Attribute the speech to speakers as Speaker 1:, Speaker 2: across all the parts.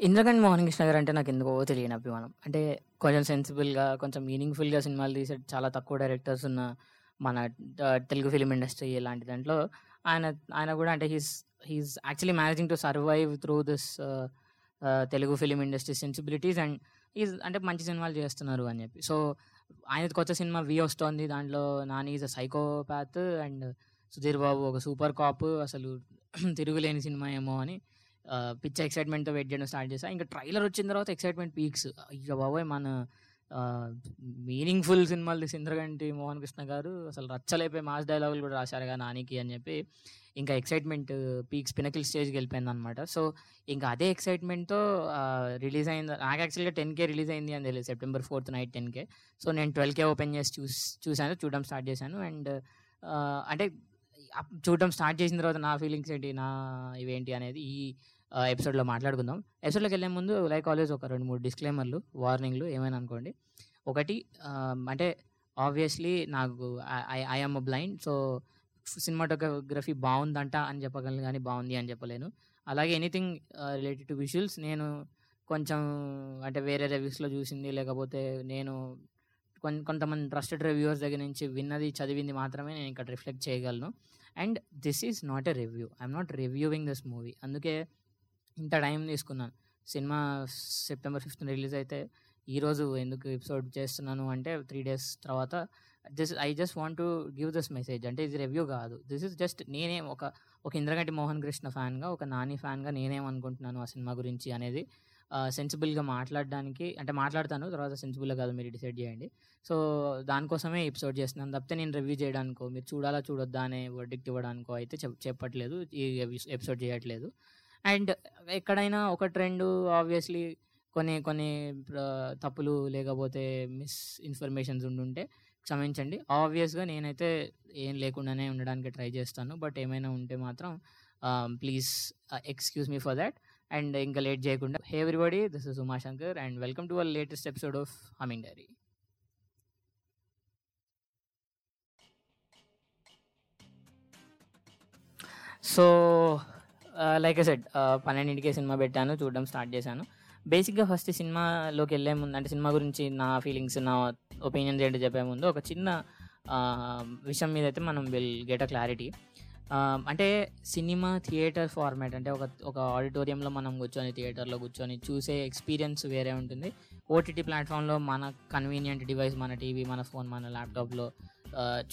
Speaker 1: ఇంద్రగండ్ మోహన్ కృష్ణ గారు అంటే నాకు ఎందుకో తెలియని అభిమానం. అంటే కొంచెం సెన్సిబుల్గా కొంచెం మీనింగ్ఫుల్గా సినిమాలు తీసే చాలా తక్కువ డైరెక్టర్స్ ఉన్న మన తెలుగు ఫిలిం ఇండస్ట్రీ ఇలాంటి దాంట్లో ఆయన ఆయన కూడా అంటే he's he's actually managing to survive through this Telugu film industry sensibilities and is అంటే మంచి సినిమాలు చేస్తున్నారు అని చెప్పి. సో ఆయన కొత్త సినిమా వి వస్తోంది. దాంట్లో Nani is a psychopath and Sudheer Babu ఒక సూపర్ కాప్ అసలు తిరుగులేని సినిమా ఏమో అని పిచ్చ ఎక్సైట్మెంట్తో వెయిట్ చేయడం స్టార్ట్ చేసా ఇంకా ట్రైలర్ వచ్చిన తర్వాత ఎక్సైట్మెంట్ పీక్స్. ఇక బాబోయ్! మన మీనింగ్ఫుల్ సినిమాలు సింద్రగంటి ఇంద్రగంటి మోహన్ కృష్ణ గారు అసలు రచ్చలేపే మాస్ డైలాగులు కూడా రాశారు కదా నానికి అని చెప్పి ఇంకా ఎక్సైట్మెంట్ పీక్స్ పినకిల్ స్టేజ్కి వెళ్ళిపోయింది అనమాట సో ఇంకా అదే ఎక్సైట్మెంట్తో రిలీజ్ అయింది నాకు యాక్చువల్గా టెన్ కే రిలీజ్ అయింది అని తెలియదు. September fourth night ten K. So నేను ట్వెల్వ్ కే ఓపెన్ చేసి చూసి చూశాను చూడడం స్టార్ట్ చేశాను. అండ్ అంటే చూడడం స్టార్ట్ చేసిన తర్వాత నా ఫీలింగ్స్ ఏంటి? నా ఇవేంటి అనేది ఈ ఎపిసోడ్లో మాట్లాడుకుందాం. ఎపిసోడ్లోకి వెళ్ళే ముందు లైక్ ఆల్వేస్ ఒక రెండు మూడు డిస్క్లైమర్లు వార్నింగ్లు ఏమైనా అనుకోండి. ఒకటి అంటే ఆబ్వియస్లీ నాకు I am blind so cinematography బాగుందంట అని చెప్పగలను కానీ బాగుంది అని చెప్పలేను. అలాగే ఎనీథింగ్ రిలేటెడ్ టు విజువల్స్ నేను కొంచెం అంటే వేరే రివ్యూస్లో చూసింది లేకపోతే నేను కొంతమంది ట్రస్టెడ్ రివ్యూవర్స్ దగ్గర నుంచి విన్నది చదివింది మాత్రమే నేను ఇక్కడ రిఫ్లెక్ట్ చేయగలను. And this is not a review I'm not reviewing this movie అందుకే ఇంత టైం తీసుకున్నాను. సినిమా సెప్టెంబర్ ఫిఫ్త్ రిలీజ్ అయితే ఈరోజు ఎందుకు ఎపిసోడ్ చేస్తున్నాను అంటే త్రీ డేస్ తర్వాత this I just want to give this message. అంటే ఇది రివ్యూ కాదు. దిస్ ఇస్ జస్ట్ నేనే ఒక ఒక ఇంద్రగంటి మోహన్ కృష్ణ ఫ్యాన్గా ఒక నాని ఫ్యాన్గా నేనేమనుకుంటున్నాను ఆ సినిమా గురించి అనేది సెన్సిబుల్గా మాట్లాడడానికి అంటే మాట్లాడతాను తర్వాత సెన్సిబుల్గా కాదు మీరు డిసైడ్ చేయండి. సో దానికోసమే ఎపిసోడ్ చేస్తున్నాను. తప్పితే నేను రివ్యూ చేయడానికో మీరు చూడాలా చూడొద్దా అనే వర్డిక్ట్ ఇవ్వడానికో అయితే చెప్ చెప్పట్లేదు. ఈ ఎపిసోడ్ చేయట్లేదు. అండ్ ఎక్కడైనా ఒక రెండు ఆబ్వియస్లీ కొన్ని కొన్ని తప్పులు లేకపోతే మిస్ ఇన్ఫర్మేషన్స్ ఉండుంటే క్షమించండి. ఆబ్వియస్గా నేనైతే ఏం లేకుండానే ఉండడానికి ట్రై చేస్తాను. బట్ ఏమైనా ఉంటే మాత్రం please excuse me for that. And ఇంకా లేట్ చేయకుండా hey everybody this is Umashankar and welcome to our latest episode of humming diary. So like I said పన్నెండింటికే cinema పెట్టాను చూడడం స్టార్ట్ చేశాను. బేసిక్గా ఫస్ట్ సినిమాలోకి వెళ్ళే ముందు అంటే సినిమా గురించి నా ఫీలింగ్స్ నా ఒపీనియన్స్ ఏంటి చెప్పే ముందు ఒక చిన్న విషయం మీద అయితే మనం విల్ గెట్ అ క్లారిటీ అంటే సినిమా థియేటర్ ఫార్మాట్ అంటే ఒక ఒక ఆడిటోరియంలో మనం కూర్చొని థియేటర్లో కూర్చొని చూసే ఎక్స్పీరియన్స్ వేరే ఉంటుంది. ఓటీటీ ప్లాట్ఫామ్లో మన కన్వీనియంట్ డివైస్ మన టీవీ మన ఫోన్ మన ల్యాప్టాప్లో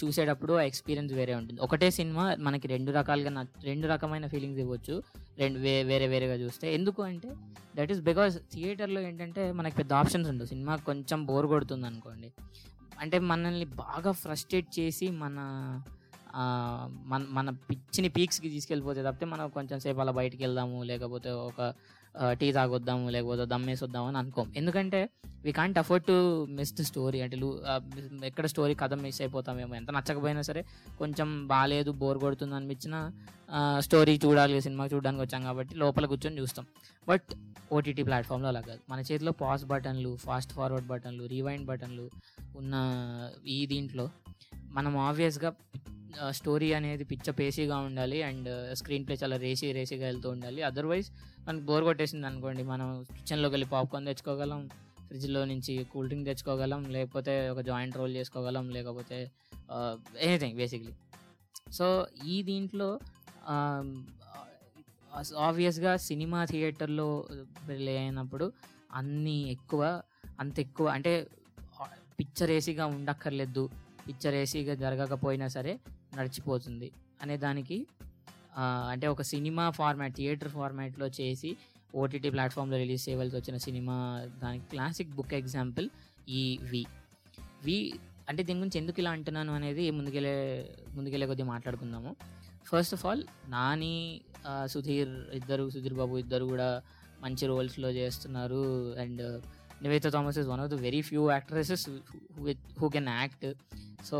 Speaker 1: చూసేటప్పుడు ఆ ఎక్స్పీరియన్స్ వేరే ఉంటుంది. ఒకటే సినిమా మనకి రెండు రకాలుగా రెండు రకమైన ఫీలింగ్స్ ఇవ్వచ్చు. రెండు వే వేరే వేరేగా చూస్తే. ఎందుకు అంటే దట్ ఈస్ బికాస్ థియేటర్లో ఏంటంటే మనకి పెద్ద ఆప్షన్స్ ఉండవు. సినిమా కొంచెం బోర్ కొడుతుంది అనుకోండి. అంటే మనల్ని బాగా ఫ్రస్ట్రేట్ చేసి మన మన మన పిచ్చిని పీక్స్కి తీసుకెళ్ళిపోతే తప్పితే మనం కొంచెం సేపు అలా బయటికి వెళ్దాము లేకపోతే ఒక టీ తాగొద్దాము లేకపోతే దమ్మేసి వద్దాము అని అనుకోం. ఎందుకంటే we can't afford to miss the story అంటే ఎక్కడ స్టోరీ కథ మిస్ అయిపోతామేమో. ఎంత నచ్చకపోయినా సరే కొంచెం బాగాలేదు బోర్ కొడుతుంది అనిపించిన స్టోరీ చూడాలి సినిమా చూడడానికి వచ్చాం కాబట్టి లోపల కూర్చొని చూస్తాం. బట్ ఓటీటీ ప్లాట్ఫామ్లో అలా కాదు. మన చేతిలో పాస్ బటన్లు ఫాస్ట్ ఫార్వర్డ్ బటన్లు రీవైండ్ బటన్లు ఉన్న ఈ దీంట్లో మనం ఆబ్వియస్గా స్టోరీ అనేది పిచ్చ పేసీగా ఉండాలి అండ్ స్క్రీన్ ప్లే చాలా రేసీ రేసీగా వెళ్తూ ఉండాలి. అదర్వైజ్ మనకి బోర్ కొట్టేసింది అనుకోండి మనం కిచెన్లోకి వెళ్ళి పాప్కార్న్ తెచ్చుకోగలం ఫ్రిడ్జ్లో నుంచి కూల్ డ్రింక్ తెచ్చుకోగలం లేకపోతే ఒక జాయింట్ రోల్ చేసుకోగలం లేకపోతే ఎనీథింగ్ బేసిక్లీ సో ఈ దీంట్లో ఆబ్వియస్గా సినిమా థియేటర్లో రిలే అయినప్పుడు అన్నీ ఎక్కువ అంత ఎక్కువ అంటే పిక్చర్ ఏసీగా ఉండక్కర్లేదు. పిక్చర్ ఏసీగా జరగకపోయినా సరే నడిచిపోతుంది అనే దానికి అంటే ఒక సినిమా ఫార్మాట్ థియేటర్ ఫార్మాట్లో చేసి ఓటీటీ ప్లాట్ఫామ్లో రిలీజ్ చేయవలసి వచ్చిన సినిమా దానికి క్లాసిక్ బుక్ ఎగ్జాంపుల్ ఈ వి. వి అంటే దీని గురించి ఎందుకు ఇలా అంటున్నాను అనేది ముందుకెళ్ళే ముందుకెళ్ళే కొద్దీ మాట్లాడుకుందాము. First of all Nani Sudheer ఇద్దరు సుధీర్ బాబు ఇద్దరు కూడా మంచి రోల్స్లో చేస్తున్నారు. And Nivetha Thomas is one of the very few actresses who can act so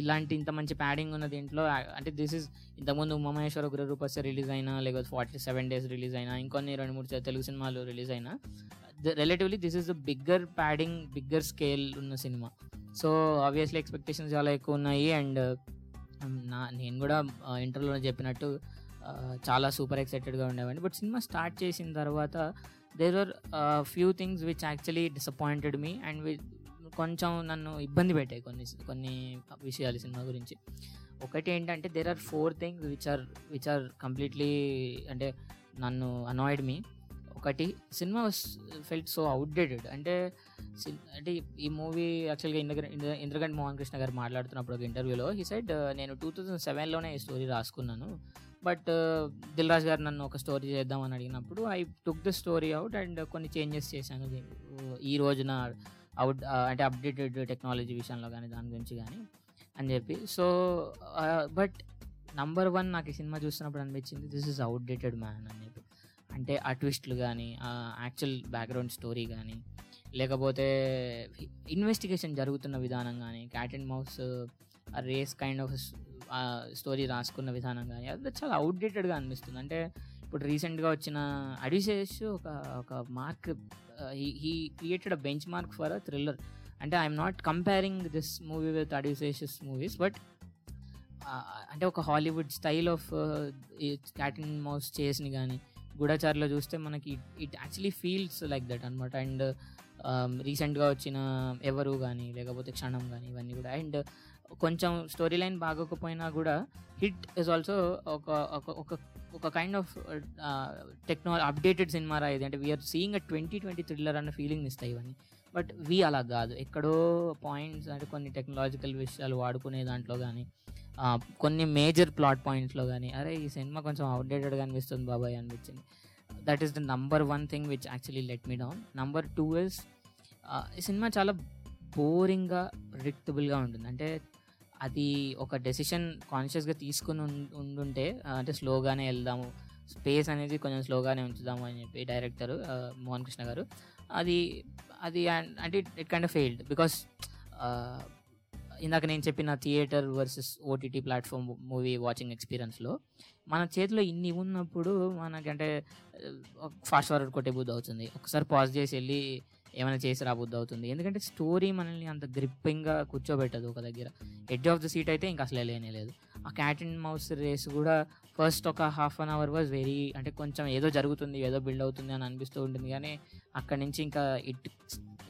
Speaker 1: ఇలాంటి ఇంత మంచి ప్యాడింగ్ ఉన్న దీంట్లో అంటే దిస్ ఇస్ ఇంతకుముందు ఉమామహేశ్వర గురరూపస్య రిలీజ్ అయినా లేకపోతే ఫార్టీ సెవెన్ డేస్ రిలీజ్ అయినా ఇంకొన్ని రెండు మూడు తెలుగు సినిమాలు రిలీజ్ అయినా relatively this is the bigger padding bigger scale ఉన్న సినిమా. సో ఆబ్వియస్లీ ఎక్స్పెక్టేషన్స్ చాలా ఎక్కువ ఉన్నాయి అండ్ um, నా నేను కూడా ఇంటర్లో చెప్పినట్టు చాలా సూపర్ ఎక్సైటెడ్గా ఉండేవాడిని. బట్ సినిమా స్టార్ట్ చేసిన తర్వాత there are few things which actually disappointed me and కొంచెం నన్ను ఇబ్బంది పెట్టాయి కొన్ని కొన్ని విషయాలు సినిమా గురించి. ఒకటి ఏంటంటే there are four things which are which are completely అంటే నన్ను అనాయిడ్ మీ ఒకటి సినిమా ఫెల్ట్ సో అవుట్డేటెడ్ అంటే అంటే ఈ మూవీ యాక్చువల్గా ఇంద్ర ఇంద్రగంట్ మోహన్ కృష్ణ గారు మాట్లాడుతున్నప్పుడు ఒక ఇంటర్వ్యూలో హీ సైడ్ నేను టూ థౌజండ్ సెవెన్లోనే ఈ స్టోరీ రాసుకున్నాను. బట్ దిల్ రాజు గారు నన్ను ఒక స్టోరీ చేద్దామని అడిగినప్పుడు I took the story out and కొన్ని చేంజెస్ చేశాను ఈ రోజున అవుట్ అంటే అప్డేటెడ్ టెక్నాలజీ విషయంలో కానీ దాని గురించి కానీ అని చెప్పి. సో బట్ నంబర్ వన్ నాకు ఈ సినిమా చూస్తున్నప్పుడు అనిపించింది దిస్ ఇస్ అవుట్డేటెడ్ మ్యాన్ అని చెప్పి. అంటే ఆ ట్విస్ట్లు కానీ ఆ యాక్చువల్ బ్యాక్గ్రౌండ్ స్టోరీ కానీ లేకపోతే ఇన్వెస్టిగేషన్ జరుగుతున్న విధానం కానీ cat and mouse race kind of story రాసుకున్న విధానం కానీ అది చాలా అవుట్డేటెడ్గా అనిపిస్తుంది. అంటే ఇప్పుడు రీసెంట్గా వచ్చిన అడిసేస్ ఒక ఒక mark he created a benchmark for a thriller అంటే I'm not comparing this movie with అడిసేషస్ movies but అంటే ఒక Hollywood style of cat and mouse చేసిన కానీ గూఢచారిలో చూస్తే మనకి it actually feels like that అనమాట అండ్ రీసెంట్గా వచ్చిన ఎవరు కానీ లేకపోతే క్షణం కానీ ఇవన్నీ కూడా. అండ్ కొంచెం స్టోరీ లైన్ బాగోకపోయినా కూడా హిట్ ఇస్ ఆల్సో ఒక ఒక ఒక కైండ్ ఆఫ్ టెక్నాలజీ అప్డేటెడ్ సినిమా రా ఇది. అంటే we're seeing a twenty twenty thriller అన్న ఫీలింగ్ ఇస్తాయి ఇవన్నీ. బట్ వి అలా కాదు. ఎక్కడో పాయింట్స్ అంటే కొన్ని టెక్నాలజికల్ విషయాలు వాడుకునే దాంట్లో కానీ కొన్ని మేజర్ ప్లాట్ పాయింట్స్లో కానీ అరే ఈ సినిమా కొంచెం అవుట్డేటెడ్గా అనిపిస్తుంది బాబాయ్ అనిపించింది. That is the number one thing which actually let me down number two is ఈ సినిమా చాలా బోరింగ్గా ప్రిడిక్టబుల్గా ఉంటుంది. అంటే అది ఒక డెసిషన్ కాన్షియస్గా తీసుకుని ఉండుంటే అంటే స్లోగానే వెళ్దాము. స్పేస్ అనేది కొంచెం స్లోగానే ఉంచుదాము అని చెప్పి డైరెక్టర్ మోహన్ కృష్ణ గారు. అది అది అంటే it kind of failed because ఇందాక నేను చెప్పిన theatre versus OTT platform movie watching ఎక్స్పీరియన్స్లో మన చేతిలో ఇన్ని ఉన్నప్పుడు మనకంటే ఫాస్ట్ ఫార్వర్డ్ కొట్టే బుద్ధి అవుతుంది. ఒకసారి పాజ్ చేసి వెళ్ళి ఏమైనా చేసి రాబుద్ది అవుతుంది. ఎందుకంటే స్టోరీ మనల్ని అంత గ్రిప్పింగ్గా కూర్చోబెట్టదు ఒక దగ్గర. ఎడ్జ్ ఆఫ్ ద సీట్ అయితే ఇంకా అసలే లేనే లేదు. ఆ క్యాట్ అండ్ మౌస్ రేస్ కూడా ఫస్ట్ ఒక half an hour was very అంటే కొంచెం ఏదో జరుగుతుంది ఏదో బిల్డ్ అవుతుంది అని అనిపిస్తూ ఉంటుంది. కానీ అక్కడి నుంచి ఇంకా it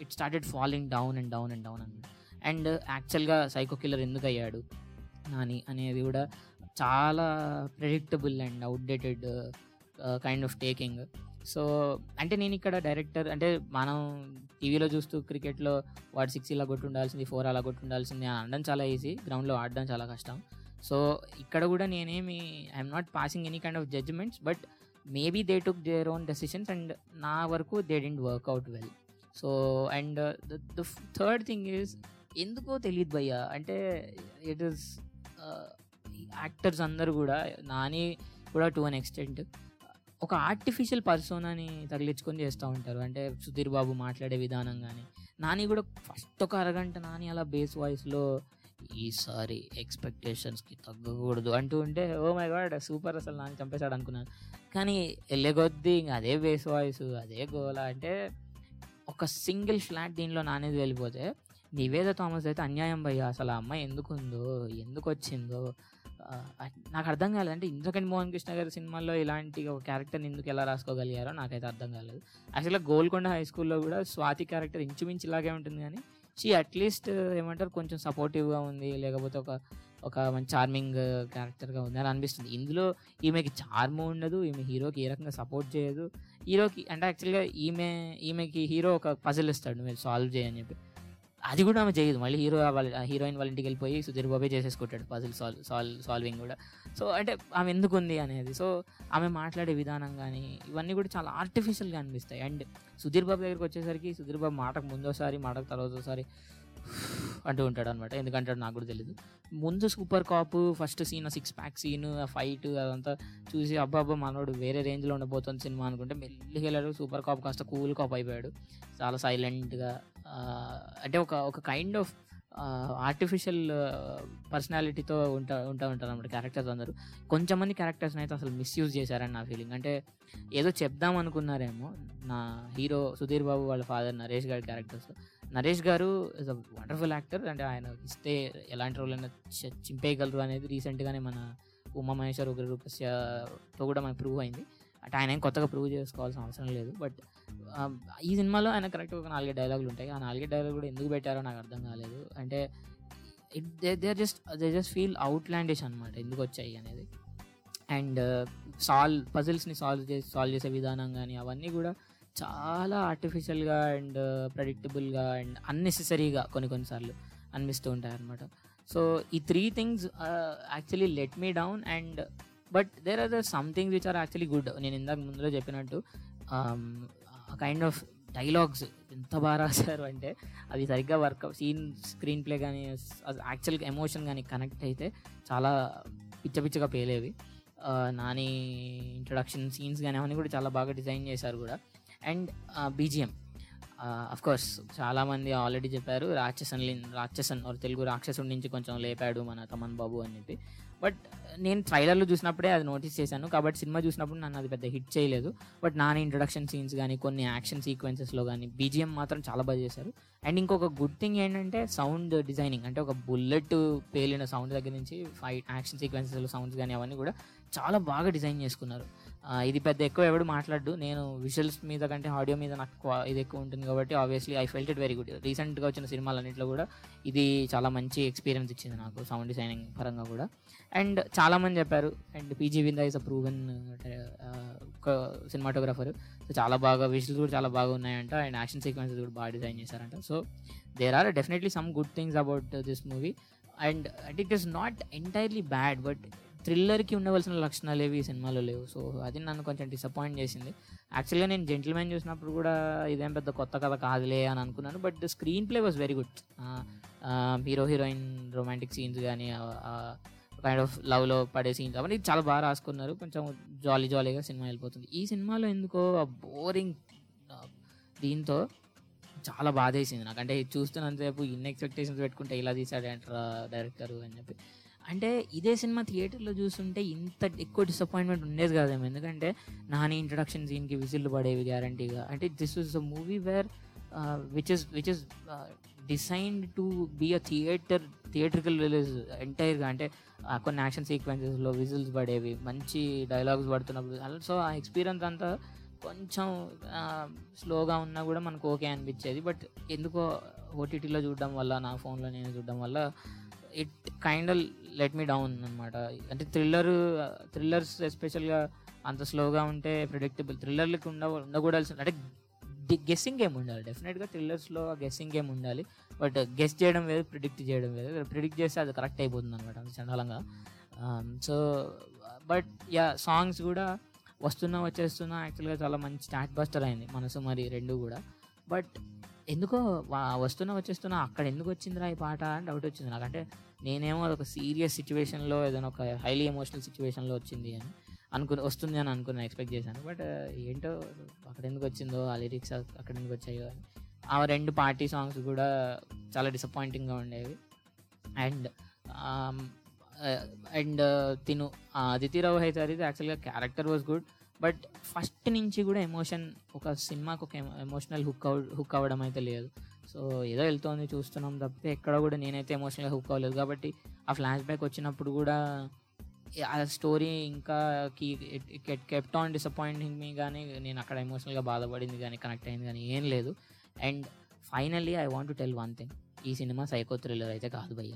Speaker 1: it started following down and down and down and and యాక్చువల్గా సైకో కిల్లర్ ఎందుకు అయ్యాడు నాని అనేది కూడా చాలా predictable and outdated kind of taking so అంటే నేను ఇక్కడ డైరెక్టర్ అంటే మనం టీవీలో చూస్తూ క్రికెట్లో వాడు సిక్స్ ఇలా కొట్టి ఉండాల్సింది ఫోర్ అలా కొట్టి ఉండాల్సింది అనడం చాలా ఈజీ. గ్రౌండ్లో ఆడడం చాలా కష్టం. సో ఇక్కడ కూడా నేనేమి I'm not passing any kind of judgements but maybe they took their own decisions and నా వరకు they didn't work out well. So and the third thing is ఎందుకో తెలియదు భయ్య. అంటే ఇట్ ఈస్ యాక్టర్స్ అందరు కూడా నాని కూడా టు అన్ ఎక్స్టెంట్. ఒక ఆర్టిఫిషియల్ పర్సోనాని తగిలించుకొని చేస్తూ ఉంటారు. అంటే సుధీర్ బాబు మాట్లాడే విధానం కానీ నాని కూడా ఫస్ట్ ఒక అరగంట నాని అలా బేస్ వాయిస్లో ఈసారి ఎక్స్పెక్టేషన్స్కి తగ్గకూడదు అంటూ ఉంటే ఓ మై గాడ్ సూపర్ అసలు నాని చంపేశాడు అనుకున్నాను. కానీ వెళ్ళగొద్ది ఇంకా అదే బేస్ వాయిస్ అదే గోల అంటే ఒక సింగిల్ ఫ్లాట్ దీనిలో నానేది వెళ్ళిపోతే నివేద థామస్ అయితే అన్యాయం భయ్య అసలు ఆ అమ్మాయి ఎందుకు ఉందో ఎందుకు వచ్చిందో నాకు అర్థం కాలేదు. అంటే ఇంద్రకండి మోహన్ కృష్ణ గారి సినిమాల్లో ఇలాంటి ఒక క్యారెక్టర్ని ఎందుకు ఎలా రాసుకోగలిగారో నాకైతే అర్థం కాలేదు. యాక్చువల్గా గోల్కొండ హై స్కూల్లో కూడా స్వాతి క్యారెక్టర్ ఇంచుమించు ఇలాగే ఉంటుంది కానీ షీ అట్లీస్ట్ ఏమంటారు కొంచెం సపోర్టివ్గా ఉంది లేకపోతే ఒక ఒక మంచి చార్మింగ్ క్యారెక్టర్గా ఉంది అని అనిపిస్తుంది. ఇందులో ఈమెకి చార్మ్ ఉండదు ఈమె హీరోకి ఏ రకంగా సపోర్ట్ చేయదు. హీరోకి అంటే యాక్చువల్గా ఈమె ఈమెకి హీరో ఒక పజిల్ ఇస్తాడు మీరు సాల్వ్ చేయని చెప్పి. అది కూడా ఆమె చేయదు. మళ్ళీ హీరో వాళ్ళ హీరోయిన్ వాళ్ళ ఇంటికి వెళ్ళిపోయి సుధీర్ బాబే చేసేసుకుంటాడు పజిల్ సాల్వ్ సాల్వ్ సాల్వింగ్ కూడా. సో అంటే ఆమె ఎందుకు ఉంది అనేది. సో ఆమె మాట్లాడే విధానం కానీ ఇవన్నీ కూడా చాలా ఆర్టిఫిషియల్గా అనిపిస్తాయి. అండ్ సుధీర్ బాబు దగ్గరికి వచ్చేసరికి సుధీర్ బాబు మాటకు ముందోసారి మాటకు తర్వాతసారి అంటూ ఉంటాడు అనమాట ఎందుకంటే నాకు కూడా తెలియదు ముందు super cop first scene six pack scene ఆ ఫైట్ అదంతా చూసి అబ్బా అబ్బా మనోడు వేరే రేంజ్లో ఉండబోతుంది సినిమా అనుకుంటే మెల్లిగా వెళ్ళాడు. సూపర్ కాప్ కాస్త కూల్ కాప్ అయిపోయాడు. చాలా సైలెంట్గా అంటే ఒక ఒక కైండ్ ఆఫ్ ఆర్టిఫిషియల్ పర్సనాలిటీతో ఉంటా ఉంటా ఉంటారు అనమాట క్యారెక్టర్స్ అందరూ. కొంచెంమంది క్యారెక్టర్స్ని అయితే అసలు మిస్యూజ్ చేశారని నా ఫీలింగ్ అంటే ఏదో చెప్దాం అనుకున్నారేమో నా హీరో సుధీర్ బాబు వాళ్ళ ఫాదర్ నరేష్ గారి క్యారెక్టర్స్ నరేష్ గారు ఇస్ అ వండర్ఫుల్ యాక్టర్ అంటే ఆయన ఇస్తే ఎలాంటి రోల్ అయినా చింపేయగలరు అనేది రీసెంట్గానే మన ఉమామహేశ్వర్ ఉగ్రరూపస్యతో కూడా మనకు ప్రూవ్ అయింది. అంటే ఆయన ఏం కొత్తగా ప్రూవ్ చేసుకోవాల్సిన అవసరం లేదు. బట్ um, ఈ సినిమాలో ఆయన కరెక్ట్గా ఒక నాలుగే డైలాగులు ఉంటాయి. ఆ నాలుగే డైలాగ్ కూడా ఎందుకు పెట్టారో నాకు అర్థం కాలేదు. అంటే it they they just they just feel out ల్యాండేజ్ అనమాట ఎందుకు వచ్చాయి అనేది. అండ్ సాల్వ్ పజిల్స్ని సాల్వ్ చేసి సాల్వ్ చేసే విధానం కానీ అవన్నీ కూడా చాలా ఆర్టిఫిషియల్గా అండ్ ప్రెడిక్టబుల్గా అండ్ అన్నెసెసరీగా కొన్ని కొన్నిసార్లు అనిపిస్తూ ఉంటాయి అనమాట సో ఈ three things actually let me down and but there are the some things which are actually good నేను ఇందాక ముందులో చెప్పినట్టు కైండ్ ఆఫ్ డైలాగ్స్ ఎంత బాగా రాశారు అంటే అవి సరిగ్గా వర్క్ సీన్ స్క్రీన్ ప్లే కానీ యాక్చువల్ ఎమోషన్ కానీ కనెక్ట్ అయితే చాలా పిచ్చ పిచ్చగా పేలేవి uh, నాని ఇంట్రడక్షన్ సీన్స్ కానీ అవన్నీ కూడా చాలా బాగా డిజైన్ చేశారు కూడా. And BGM. కోర్స్ చాలామంది ఆల్రెడీ చెప్పారు రాక్షసన్ రాక్షసన్ ఆర్ తెలుగు రాక్షసుడి నుంచి కొంచెం లేపాడు మన తమన్ బాబు అని చెప్పి. బట్ నేను ట్రైలర్లో చూసినప్పుడే అది నోటీస్ చేశాను. కాబట్టి సినిమా చూసినప్పుడు నన్ను అది పెద్ద హిట్ చేయలేదు. బట్ నాన్ ఇంట్రొడక్షన్ సీన్స్ కానీ కొన్ని యాక్షన్ సీక్వెన్సెస్లో కానీ బీజిఎం మాత్రం చాలా బాగా చేశారు. అండ్ ఇంకొక గుడ్ థింగ్ ఏంటంటే సౌండ్ డిజైనింగ్ అంటే ఒక బుల్లెట్ పేలిన సౌండ్ దగ్గర నుంచి ఫైట్ యాక్షన్ సీక్వెన్సెస్లో సౌండ్స్ కానీ అవన్నీ కూడా చాలా బాగా డిజైన్ చేసుకున్నారు. ఇది పెద్ద ఎక్కువ ఎవడు మాట్లాడు నేను విజువల్స్ మీద కంటే ఆడియో మీద నాకు ఇది ఎక్కువ ఉంటుంది కాబట్టి obviously I felt it very good రీసెంట్గా వచ్చిన సినిమాలన్నింటిలో కూడా ఇది చాలా మంచి ఎక్స్పీరియన్స్ ఇచ్చింది నాకు సౌండ్ డిజైనింగ్ పరంగా కూడా. అండ్ చాలామంది చెప్పారు and PG Vinda is a proven cinematographer so చాలా బాగా విజువల్స్ కూడా చాలా బాగా ఉన్నాయంట అండ్ యాక్షన్ సీక్వెన్సెస్ కూడా బాగా డిజైన్ చేశారంట. So there are definitely some good things about this movie and it is not entirely bad but థ్రిల్లర్కి ఉండవలసిన లక్షణాలు ఏవి ఈ సినిమాలో లేవు. సో అది నన్ను కొంచెం డిసప్పాయింట్ చేసింది. యాక్చువల్గా నేను జెంటిల్మెన్ చూసినప్పుడు కూడా ఇదేం పెద్ద కొత్త కథ కాదులే అని అనుకున్నాను. But the screenplay was very good hero heroine romantic scenes కానీ కైండ్ ఆఫ్ లవ్లో పడే సీన్స్ అవన్నీ చాలా బాగా రాసుకున్నారు. కొంచెం జాలీ జాలీగా సినిమా వెళ్ళిపోతుంది. ఈ సినిమాలో ఎందుకో బోరింగ్ దీంతో చాలా బాధేసింది నాకు అంటే చూస్తున్నంతసేపు ఇన్ని ఎక్స్పెక్టేషన్స్ పెట్టుకుంటే ఇలా తీసాడంటారా డైరెక్టర్ అని చెప్పి. అంటే ఇదే సినిమా థియేటర్లో చూస్తుంటే ఇంత ఎక్కువ డిసప్పాయింట్మెంట్ ఉండేది కాదేమో ఎందుకంటే నాని ఇంట్రడక్షన్ సీన్కి విజిల్లు పడేవి గ్యారంటీగా అంటే this is a movie where which is which is designed to be a theatre theatrical release ఎంటైర్గా అంటే కొన్ని యాక్షన్ సీక్వెన్సెస్లో విజిల్స్ పడేవి మంచి డైలాగ్స్ పడుతున్నప్పుడు. ఆల్సో ఆ ఎక్స్పీరియన్స్ అంతా కొంచెం స్లోగా ఉన్నా కూడా మనకు ఓకే అనిపించేది. బట్ ఎందుకో ఓటీటీలో చూడడం వల్ల నా ఫోన్లో నేను చూడడం వల్ల it kind let me down అనమాట అంటే థ్రిల్లర్ థ్రిల్లర్స్ ఎస్పెషల్గా అంత స్లోగా ఉంటే ప్రిడిక్టబుల్ థ్రిల్లర్లకు ఉండ ఉండకూడాల్సిన అంటే గెస్సింగ్ గేమ్ ఉండాలి. డెఫినెట్గా థ్రిల్లర్స్లో గెస్సింగ్ గేమ్ ఉండాలి. బట్ గెస్ చేయడం వేరు ప్రిడిక్ట్ చేయడం వేరు ప్రిడిక్ట్ చేస్తే అది కరెక్ట్ అయిపోతుంది అనమాట చండాలంగా. సో బట్ యా సాంగ్స్ కూడా వస్తున్నా వచ్చేస్తున్నా యాక్చువల్గా చాలా మంచి స్టాట్ బస్టర్ అయింది మనసు మరి రెండు కూడా. బట్ ఎందుకో వస్తున్న వచ్చేస్తున్నా అక్కడ ఎందుకు వచ్చిందిరా ఈ పాట అని డౌట్ వచ్చింది. నాకంటే నేనేమో నేనేమో ఒక సీరియస్ సిచ్యువేషన్లో ఏదైనా ఒక హైలీ ఎమోషనల్ సిచ్యువేషన్లో వచ్చింది అని అనుకుని వస్తుంది అని అనుకున్నా ఎక్స్పెక్ట్ చేశాను. బట్ ఏంటో అక్కడ ఎందుకు వచ్చిందో ఆ లిరిక్స్ అక్కడ ఎందుకు వచ్చాయో అని. ఆ రెండు పార్టీ సాంగ్స్ కూడా చాలా డిసప్పాయింటింగ్గా ఉండేవి. అండ్ అండ్ తిను అదితిరావు హైతారిది యాక్చువల్గా character was good but first నుంచి కూడా ఎమోషన్ ఒక సినిమాకు ఒక ఎమోషనల్ హుక్ అవ హుక్ అవ్వడం అయితే లేదు. సో ఏదో వెళ్తోంది చూస్తున్నాం తప్పితే ఎక్కడ కూడా నేనైతే ఎమోషనల్గా హుక్ అవ్వలేదు. కాబట్టి ఆ ఫ్లాష్ బ్యాక్ వచ్చినప్పుడు కూడా ఆ స్టోరీ ఇంకా కీ కెప్ట్ ఆన్ డిసప్పాయింటింగ్ మీ కానీ నేను అక్కడ ఎమోషనల్గా బాధపడింది కానీ కనెక్ట్ అయింది కానీ ఏం లేదు. And finally I want to tell one thing. ఈ సినిమా సైకో థ్రిల్లర్ అయితే కాదు భయ్య.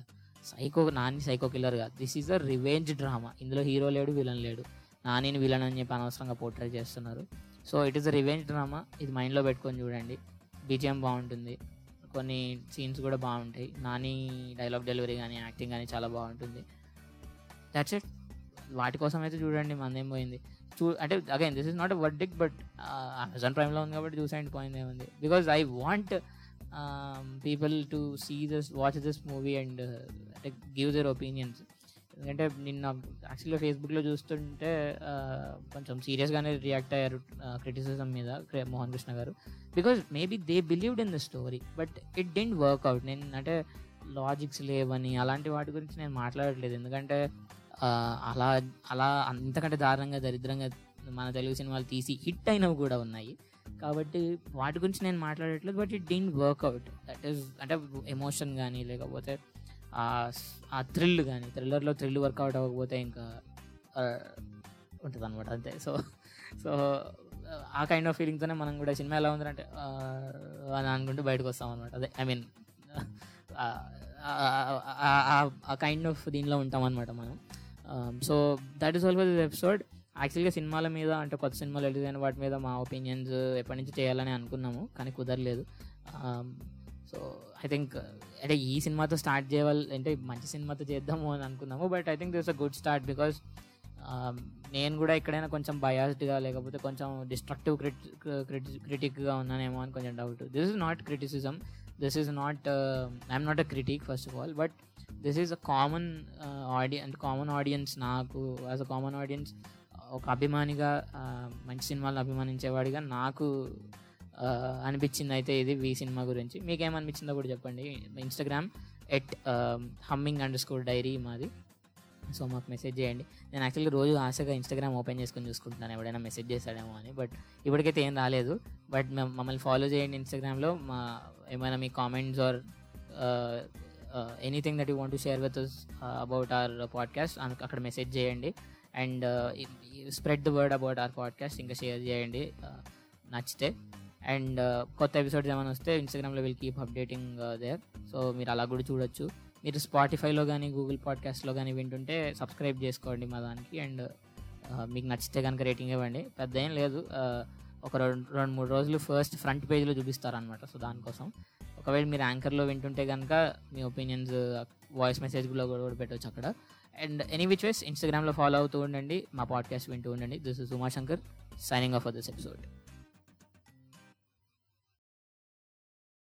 Speaker 1: సైకో నాని సైకో కిల్లర్ కాదు. This is a revenge drama ఇందులో హీరో లేడు విలన్ లేడు. నానిని విలన్ అని చెప్పి అనవసరంగా పోర్ట్రేట్ చేస్తున్నారు. So it is a revenge drama ఇది మైండ్లో పెట్టుకొని చూడండి. బీజిఎం బాగుంటుంది. కొన్ని సీన్స్ కూడా బాగుంటాయి. నాని డైలాగ్ డెలివరీ కానీ యాక్టింగ్ కానీ చాలా బాగుంటుంది. దట్స్ ఇట్ వాటి కోసం అయితే చూడండి. మందేం పోయింది. చూ అంటే again this is not a verdict but Amazon ప్రైమ్లో ఉంది కాబట్టి చూసేయండి పోయింది ఏముంది. Because I want people to see this watch this movie and అంటే గివ్ దర్ ఒపీనియన్స్ ఎందుకంటే నిన్న యాక్చువల్గా ఫేస్బుక్లో చూస్తుంటే కొంచెం సీరియస్గానే రియాక్ట్ అయ్యారు క్రిటిసిజం మీద మోహన్ కృష్ణ గారు. Because maybe they believed in the story but it didn't work out నేను అంటే లాజిక్స్ లేవని అలాంటి వాటి గురించి నేను మాట్లాడట్లేదు. ఎందుకంటే అలా అలా అంతకంటే దారుణంగా దరిద్రంగా మన తెలుగు సినిమాలు తీసి హిట్ అయినవి కూడా ఉన్నాయి. కాబట్టి వాటి గురించి నేను మాట్లాడట్లేదు but it didn't work out that is అంటే ఎమోషన్ కానీ లేకపోతే ఆ థ్రిల్ కానీ థ్రిల్లర్లో థ్రిల్ వర్కౌట్ అవ్వకపోతే ఇంకా ఉంటుంది అనమాట అంతే. సో సో ఆ కైండ్ ఆఫ్ ఫీలింగ్తోనే మనం కూడా సినిమా ఎలా ఉందంటే అని అనుకుంటూ బయటకు వస్తాం అనమాట అదే ఐ మీన్ ఆ కైండ్ ఆఫ్ దీనిలో ఉంటాం అనమాట మనం so that is all for this episode యాక్చువల్గా సినిమాల మీద అంటే కొత్త సినిమాలు రిలీజ్ అయిన వాటి మీద మా ఒపీనియన్స్ ఎప్పటి నుంచి చేయాలని అనుకున్నాము కానీ కుదరలేదు. Um, సో ఐ థింక్ అంటే ఈ సినిమాతో స్టార్ట్ చేయాలి అంటే మంచి సినిమాతో చేద్దాము అని అనుకున్నాము but I think this a good start because నేను కూడా ఎక్కడైనా కొంచెం బయాస్డ్గా లేకపోతే కొంచెం డిస్ట్రక్టివ్ క్రిటిక్గా ఉన్నానేమో అని కొంచెం doubt this is not criticism this is not I'm not a critic first of all but this is a common audience common audience నాకు యాజ్ అ కామన్ ఆడియన్స్ ఒక అభిమానిగా uh, మంచి సినిమాలను అభిమానించేవాడిగా నాకు అనిపించింది అయితే ఇది వి సినిమా గురించి. మీకేమనిపించిందో కూడా చెప్పండి. Instagram at humming underscore diary మాది. సో మాకు మెసేజ్ చేయండి. నేను యాక్చువల్లీ రోజు ఆశగా ఇన్స్టాగ్రామ్ ఓపెన్ చేసుకొని చూసుకుంటున్నాను. ఎవడైనా మెసేజ్ చేశాడేమో అని. బట్ ఇప్పటికైతే ఏం రాలేదు. బట్ మమ్మల్ని ఫాలో చేయండి ఇన్స్టాగ్రామ్లో మా ఏమైనా మీ comments or anything that you want to share with about our podcast అక్కడ మెసేజ్ చేయండి. And spread the word about our podcast ఇంకా షేర్ చేయండి. నచ్చితే. అండ్ uh, కొత్త ఎపిసోడ్స్ ఏమైనా వస్తే ఇన్స్టాగ్రామ్లో will keep updating there so మీరు అలా కూడా చూడొచ్చు. మీరు స్పాటిఫైలో కానీ గూగుల్ పాడ్కాస్ట్లో కానీ వింటుంటే సబ్స్క్రైబ్ చేసుకోండి మా దానికి. అండ్ uh, మీకు నచ్చితే కనుక రేటింగ్ ఇవ్వండి. పెద్ద ఏం లేదు uh, ఒక రెండు రెండు మూడు రోజులు ఫస్ట్ ఫ్రంట్ పేజ్లో చూపిస్తారనమాట సో దానికోసం. ఒకవేళ మీరు యాంకర్లో వింటుంటే కనుక మీ ఒపీనియన్స్ వాయిస్ మెసేజ్లో కూడా కూడా పెట్టవచ్చు అక్కడ. అండ్ ఎనీ విచ్ వేస్ ఇన్స్టాగ్రామ్లో ఫాలో అవుతూ ఉండండి. మా పాడ్కాస్ట్ వింటూ ఉండండి. This is Umashankar signing off for this episode